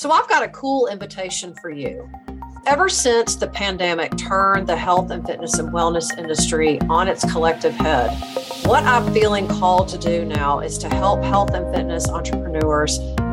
So I've got a cool invitation for you. Ever since the pandemic turned the health and fitness and wellness industry on its collective head, what I'm feeling called to do now is to help health and fitness entrepreneurs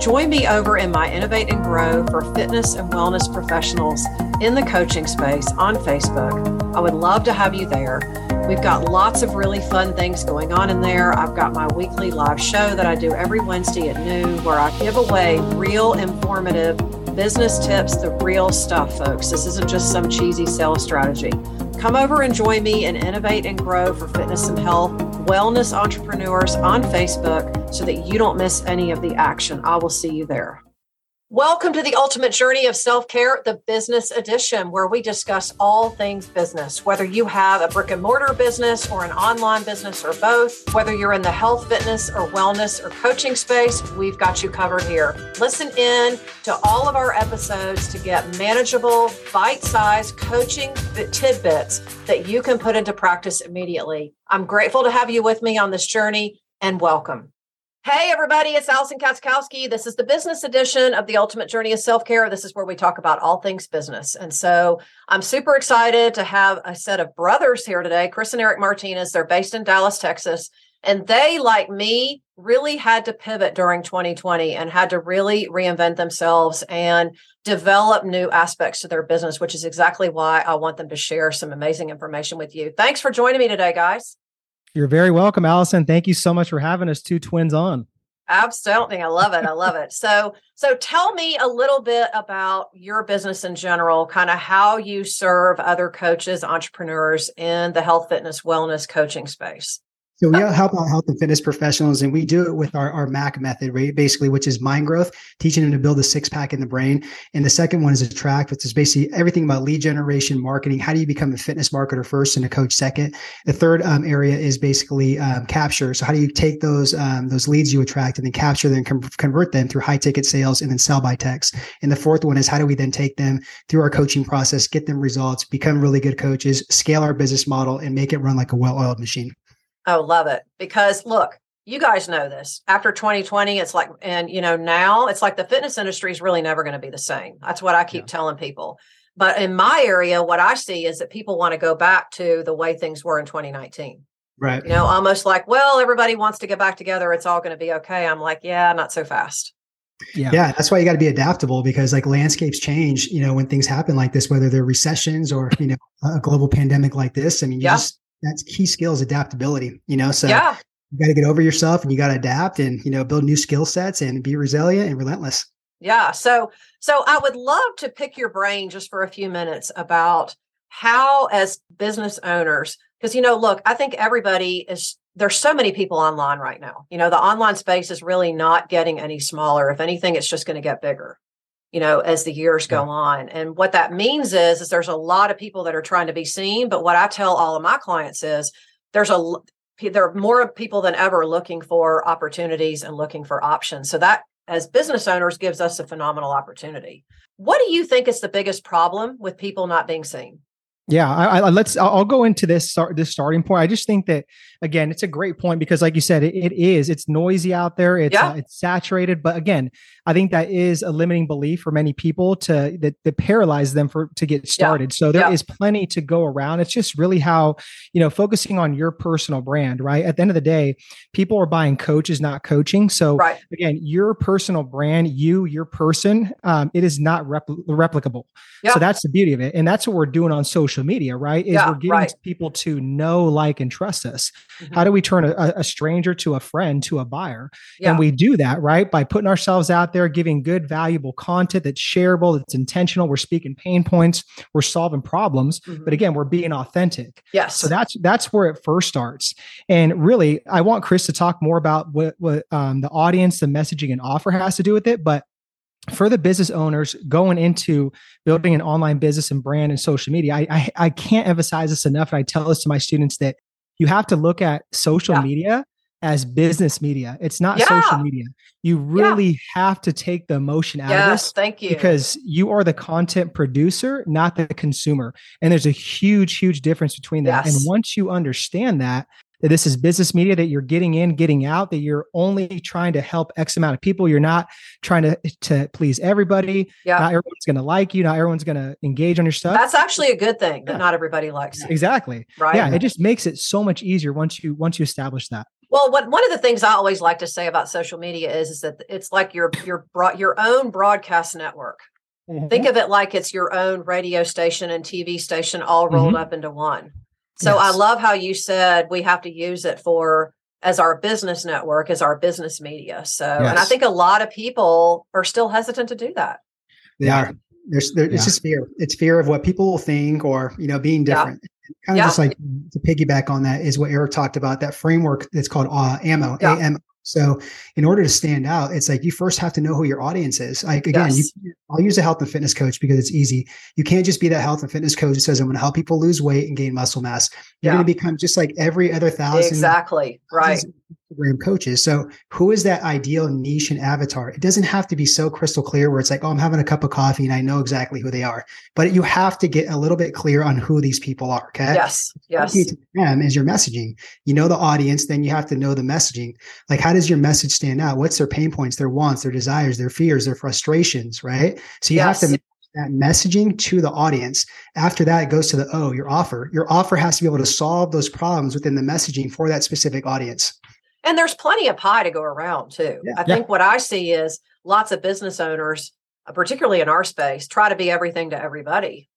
Join me over in my Innovate and Grow for fitness and wellness professionals in the coaching space on Facebook. I would love to have you there. We've got lots of really fun things going on in there. I've got my weekly live show that I do every Wednesday at noon where I give away real informative business tips, the real stuff, folks. This isn't just some cheesy sales strategy. Come over and join me and innovate and grow for fitness and health, wellness entrepreneurs on Facebook so that you don't miss any of the action. I will see you there. Welcome to the ultimate journey of self care, the business edition, where we discuss all things business. Whether you have a brick and mortar business or an online business or both, whether you're in the health, fitness, or wellness or coaching space, we've got you covered here. Listen in to all of our episodes to get manageable, bite sized coaching tidbits that you can put into practice immediately. I'm grateful to have you with me on this journey and welcome. Hey, everybody, it's Allison Katzkowski. This is the business edition of the Ultimate Journey of Self Care. This is where we talk about all things business. And so I'm super excited to have a set of brothers here today, Chris and Eric Martinez. They're based in Dallas, Texas. And they, like me, really had to pivot during 2020 and had to really reinvent themselves and develop new aspects to their business, which is exactly why I want them to share some amazing information with you. Thanks for joining me today, guys. You're very welcome, Allison. Thank you so much for having us two twins on. Absolutely. I love it. I love it. So, so tell me a little bit about your business in general, kind of how you serve other coaches, entrepreneurs in the health, fitness, wellness coaching space. So we help out health and fitness professionals, and we do it with our, our MAC method, right? Basically, which is mind growth, teaching them to build a six pack in the brain. And the second one is attract, which is basically everything about lead generation, marketing. How do you become a fitness marketer first and a coach second? The third um, area is basically um, capture. So how do you take those um, those leads you attract and then capture them, com- convert them through high ticket sales, and then sell by text? And the fourth one is how do we then take them through our coaching process, get them results, become really good coaches, scale our business model, and make it run like a well oiled machine. Oh, love it. Because look, you guys know this. After 2020, it's like, and you know, now it's like the fitness industry is really never going to be the same. That's what I keep yeah. telling people. But in my area, what I see is that people want to go back to the way things were in 2019. Right. You know, almost like, well, everybody wants to get back together. It's all going to be okay. I'm like, yeah, not so fast. Yeah. yeah, that's why you got to be adaptable because like landscapes change, you know, when things happen like this, whether they're recessions or, you know, a global pandemic like this. I mean, you yeah. just that's key skills adaptability you know so yeah. you got to get over yourself and you got to adapt and you know build new skill sets and be resilient and relentless. Yeah so so i would love to pick your brain just for a few minutes about how as business owners because you know look i think everybody is there's so many people online right now. You know the online space is really not getting any smaller. If anything it's just going to get bigger you know as the years go on. And what that means is is there's a lot of people that are trying to be seen but what i tell all of my clients is there's a there are more people than ever looking for opportunities and looking for options. So that as business owners gives us a phenomenal opportunity. What do you think is the biggest problem with people not being seen yeah, I, I, let's. I'll go into this start this starting point. I just think that again, it's a great point because, like you said, it, it is. It's noisy out there. It's yeah. uh, it's saturated. But again, I think that is a limiting belief for many people to that, that paralyze them for to get started. Yeah. So there yeah. is plenty to go around. It's just really how you know focusing on your personal brand. Right at the end of the day, people are buying coaches, not coaching. So right. again, your personal brand, you, your person, um, it is not repl- replicable. So that's the beauty of it, and that's what we're doing on social social media, right? Is yeah, we're getting right. people to know, like, and trust us. Mm-hmm. How do we turn a, a, stranger to a friend to a buyer? Yeah. And we do that, right? By putting ourselves out there, giving good, valuable content that's shareable, that's intentional. We're speaking pain points, we're solving problems. Mm-hmm. But again, we're being authentic. Yes. So that's that's where it first starts. And really, I want Chris to talk more about what what um, the audience, the messaging, and offer has to do with it. But for the business owners going into building an online business and brand and social media, I, I, I can't emphasize this enough. And I tell this to my students that you have to look at social yeah. media as business media. It's not yeah. social media. You really yeah. have to take the emotion out yes, of this. Thank you. Because you are the content producer, not the consumer. And there's a huge, huge difference between that. Yes. And once you understand that, that this is business media that you're getting in, getting out, that you're only trying to help X amount of people. You're not trying to, to please everybody. Yeah. Not everyone's going to like you. Not everyone's going to engage on your stuff. That's actually a good thing that not everybody likes you. Exactly. Right. Yeah. It just makes it so much easier once you, once you establish that. Well, what one of the things I always like to say about social media is, is that it's like your your your own broadcast network. Mm-hmm. Think of it like it's your own radio station and TV station all rolled mm-hmm. up into one. So yes. I love how you said we have to use it for as our business network, as our business media. So, yes. and I think a lot of people are still hesitant to do that. They are. There's, there, yeah. it's just fear. It's fear of what people will think, or you know, being different. Yeah. Kind of yeah. just like to piggyback on that is what Eric talked about. That framework that's called uh, AMO, A M so in order to stand out, it's like you first have to know who your audience is. Like again, yes. you, I'll use a health and fitness coach because it's easy. You can't just be that health and fitness coach that says I'm going to help people lose weight and gain muscle mass. You're yeah. going to become just like every other thousand. Exactly. Right. Instagram coaches. So who is that ideal niche and avatar? It doesn't have to be so crystal clear where it's like, oh, I'm having a cup of coffee and I know exactly who they are. But you have to get a little bit clear on who these people are. Okay. Yes. Yes. To them is your messaging. You know the audience, then you have to know the messaging. Like, how does your message stand out? What's their pain points, their wants, their desires, their fears, their frustrations, right? So you yes. have to that messaging to the audience. After that, it goes to the O, your offer. Your offer has to be able to solve those problems within the messaging for that specific audience. And there's plenty of pie to go around too. Yeah. I think yeah. what I see is lots of business owners, uh, particularly in our space, try to be everything to everybody.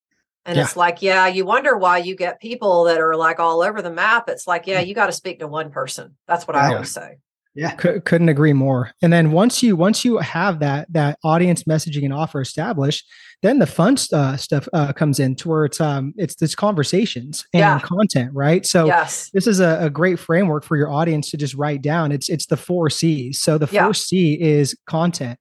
And yeah. it's like, yeah, you wonder why you get people that are like all over the map. It's like, yeah, mm. you got to speak to one person. That's what I always say. Yeah, C- couldn't agree more. And then once you once you have that that audience messaging and offer established, then the fun uh, stuff uh, comes in to where it's um it's this conversations and yeah. content, right? So yes. this is a, a, great framework for your audience to just write down. It's it's the four C's. So the yeah. first C is content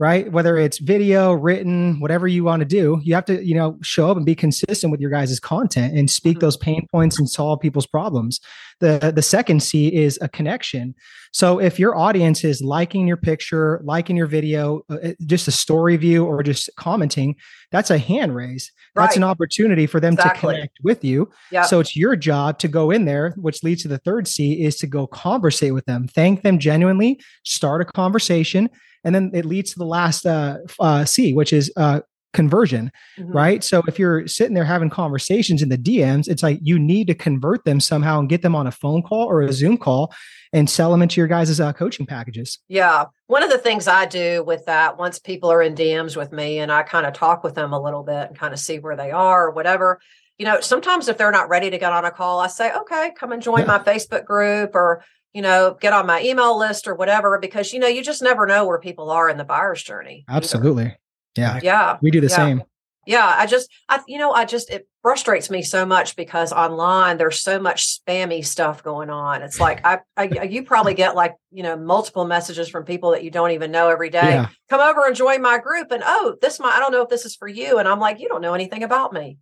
right? Whether it's video, written, whatever you want to do, you have to, you know, show up and be consistent with your guys' content and speak mm-hmm. those pain points and solve people's problems. The the second C is a connection. So if your audience is liking your picture, liking your video, uh, just a story view or just commenting, that's a hand raise. Right. That's an opportunity for them exactly. to connect with you. Yep. So it's your job to go in there, which leads to the third C is to go conversate with them, thank them genuinely, start a conversation and then it leads to the last uh, uh, C, which is uh, conversion, mm-hmm. right? So if you're sitting there having conversations in the DMs, it's like you need to convert them somehow and get them on a phone call or a Zoom call and sell them into your guys' uh, coaching packages. Yeah. One of the things I do with that, once people are in DMs with me and I kind of talk with them a little bit and kind of see where they are or whatever, you know, sometimes if they're not ready to get on a call, I say, okay, come and join yeah. my Facebook group or you know, get on my email list or whatever, because, you know, you just never know where people are in the buyer's journey. Absolutely. Either. Yeah. Yeah. We do the yeah. same. Yeah. I just, I, you know, I just, it frustrates me so much because online there's so much spammy stuff going on. It's like, I, I you probably get like, you know, multiple messages from people that you don't even know every day. Yeah. Come over and join my group. And, oh, this might, I don't know if this is for you. And I'm like, you don't know anything about me.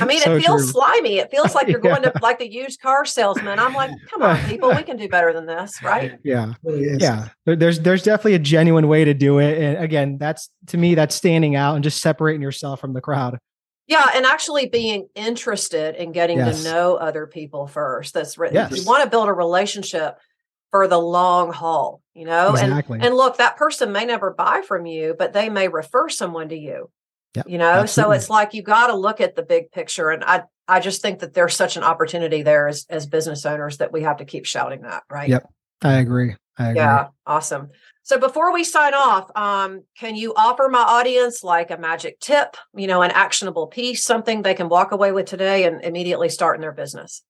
I mean, so it feels true. slimy. It feels like you're going to like the used car salesman. I'm like, come on, people, we can do better than this, right? Yeah, yeah. There's there's definitely a genuine way to do it, and again, that's to me that's standing out and just separating yourself from the crowd. Yeah, and actually being interested in getting yes. to know other people first. That's right. Yes. You want to build a relationship for the long haul, you know? Exactly. And and look, that person may never buy from you, but they may refer someone to you. Yep, you know, absolutely. so it's like you got to look at the big picture. And I, I just think that there's such an opportunity there as, as business owners that we have to keep shouting that, right? Yep. I agree. I agree. Yeah. Awesome. So before we sign off, um, can you offer my audience like a magic tip, you know, an actionable piece, something they can walk away with today and immediately start in their business?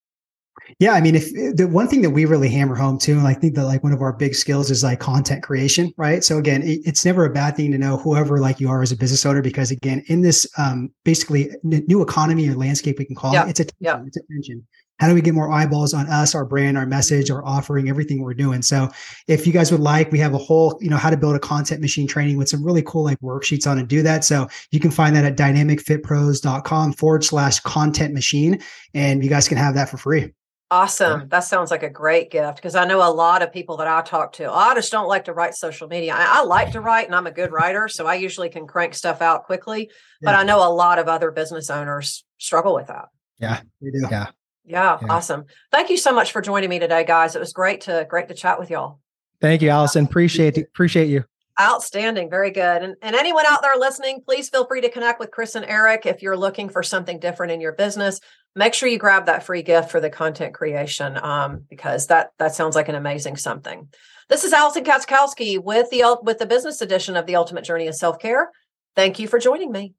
Yeah, I mean, if the one thing that we really hammer home too, and I think that like one of our big skills is like content creation, right? So again, it, it's never a bad thing to know whoever like you are as a business owner, because again, in this um, basically new economy or landscape, we can call yeah. it, it's attention. Yeah. It's attention. how do we get more eyeballs on us, our brand, our message, our offering, everything we're doing. So if you guys would like, we have a whole, you know, how to build a content machine training with some really cool like worksheets on to do that. So you can find that at dynamicfitpros.com forward slash content machine. And you guys can have that for free. Awesome. That sounds like a great gift because I know a lot of people that I talk to. Oh, I just don't like to write social media. I, I like to write and I'm a good writer. So I usually can crank stuff out quickly. Yeah. But I know a lot of other business owners struggle with that. Yeah, we do. Yeah. yeah. Yeah. Awesome. Thank you so much for joining me today, guys. It was great to great to chat with y'all. Thank you, Allison. Appreciate. Appreciate you. Outstanding. Very good. And, and anyone out there listening, please feel free to connect with Chris and Eric if you're looking for something different in your business. Make sure you grab that free gift for the content creation um, because that that sounds like an amazing something. This is Allison Katzkowski with the with the business edition of the Ultimate Journey of Self Care. Thank you for joining me.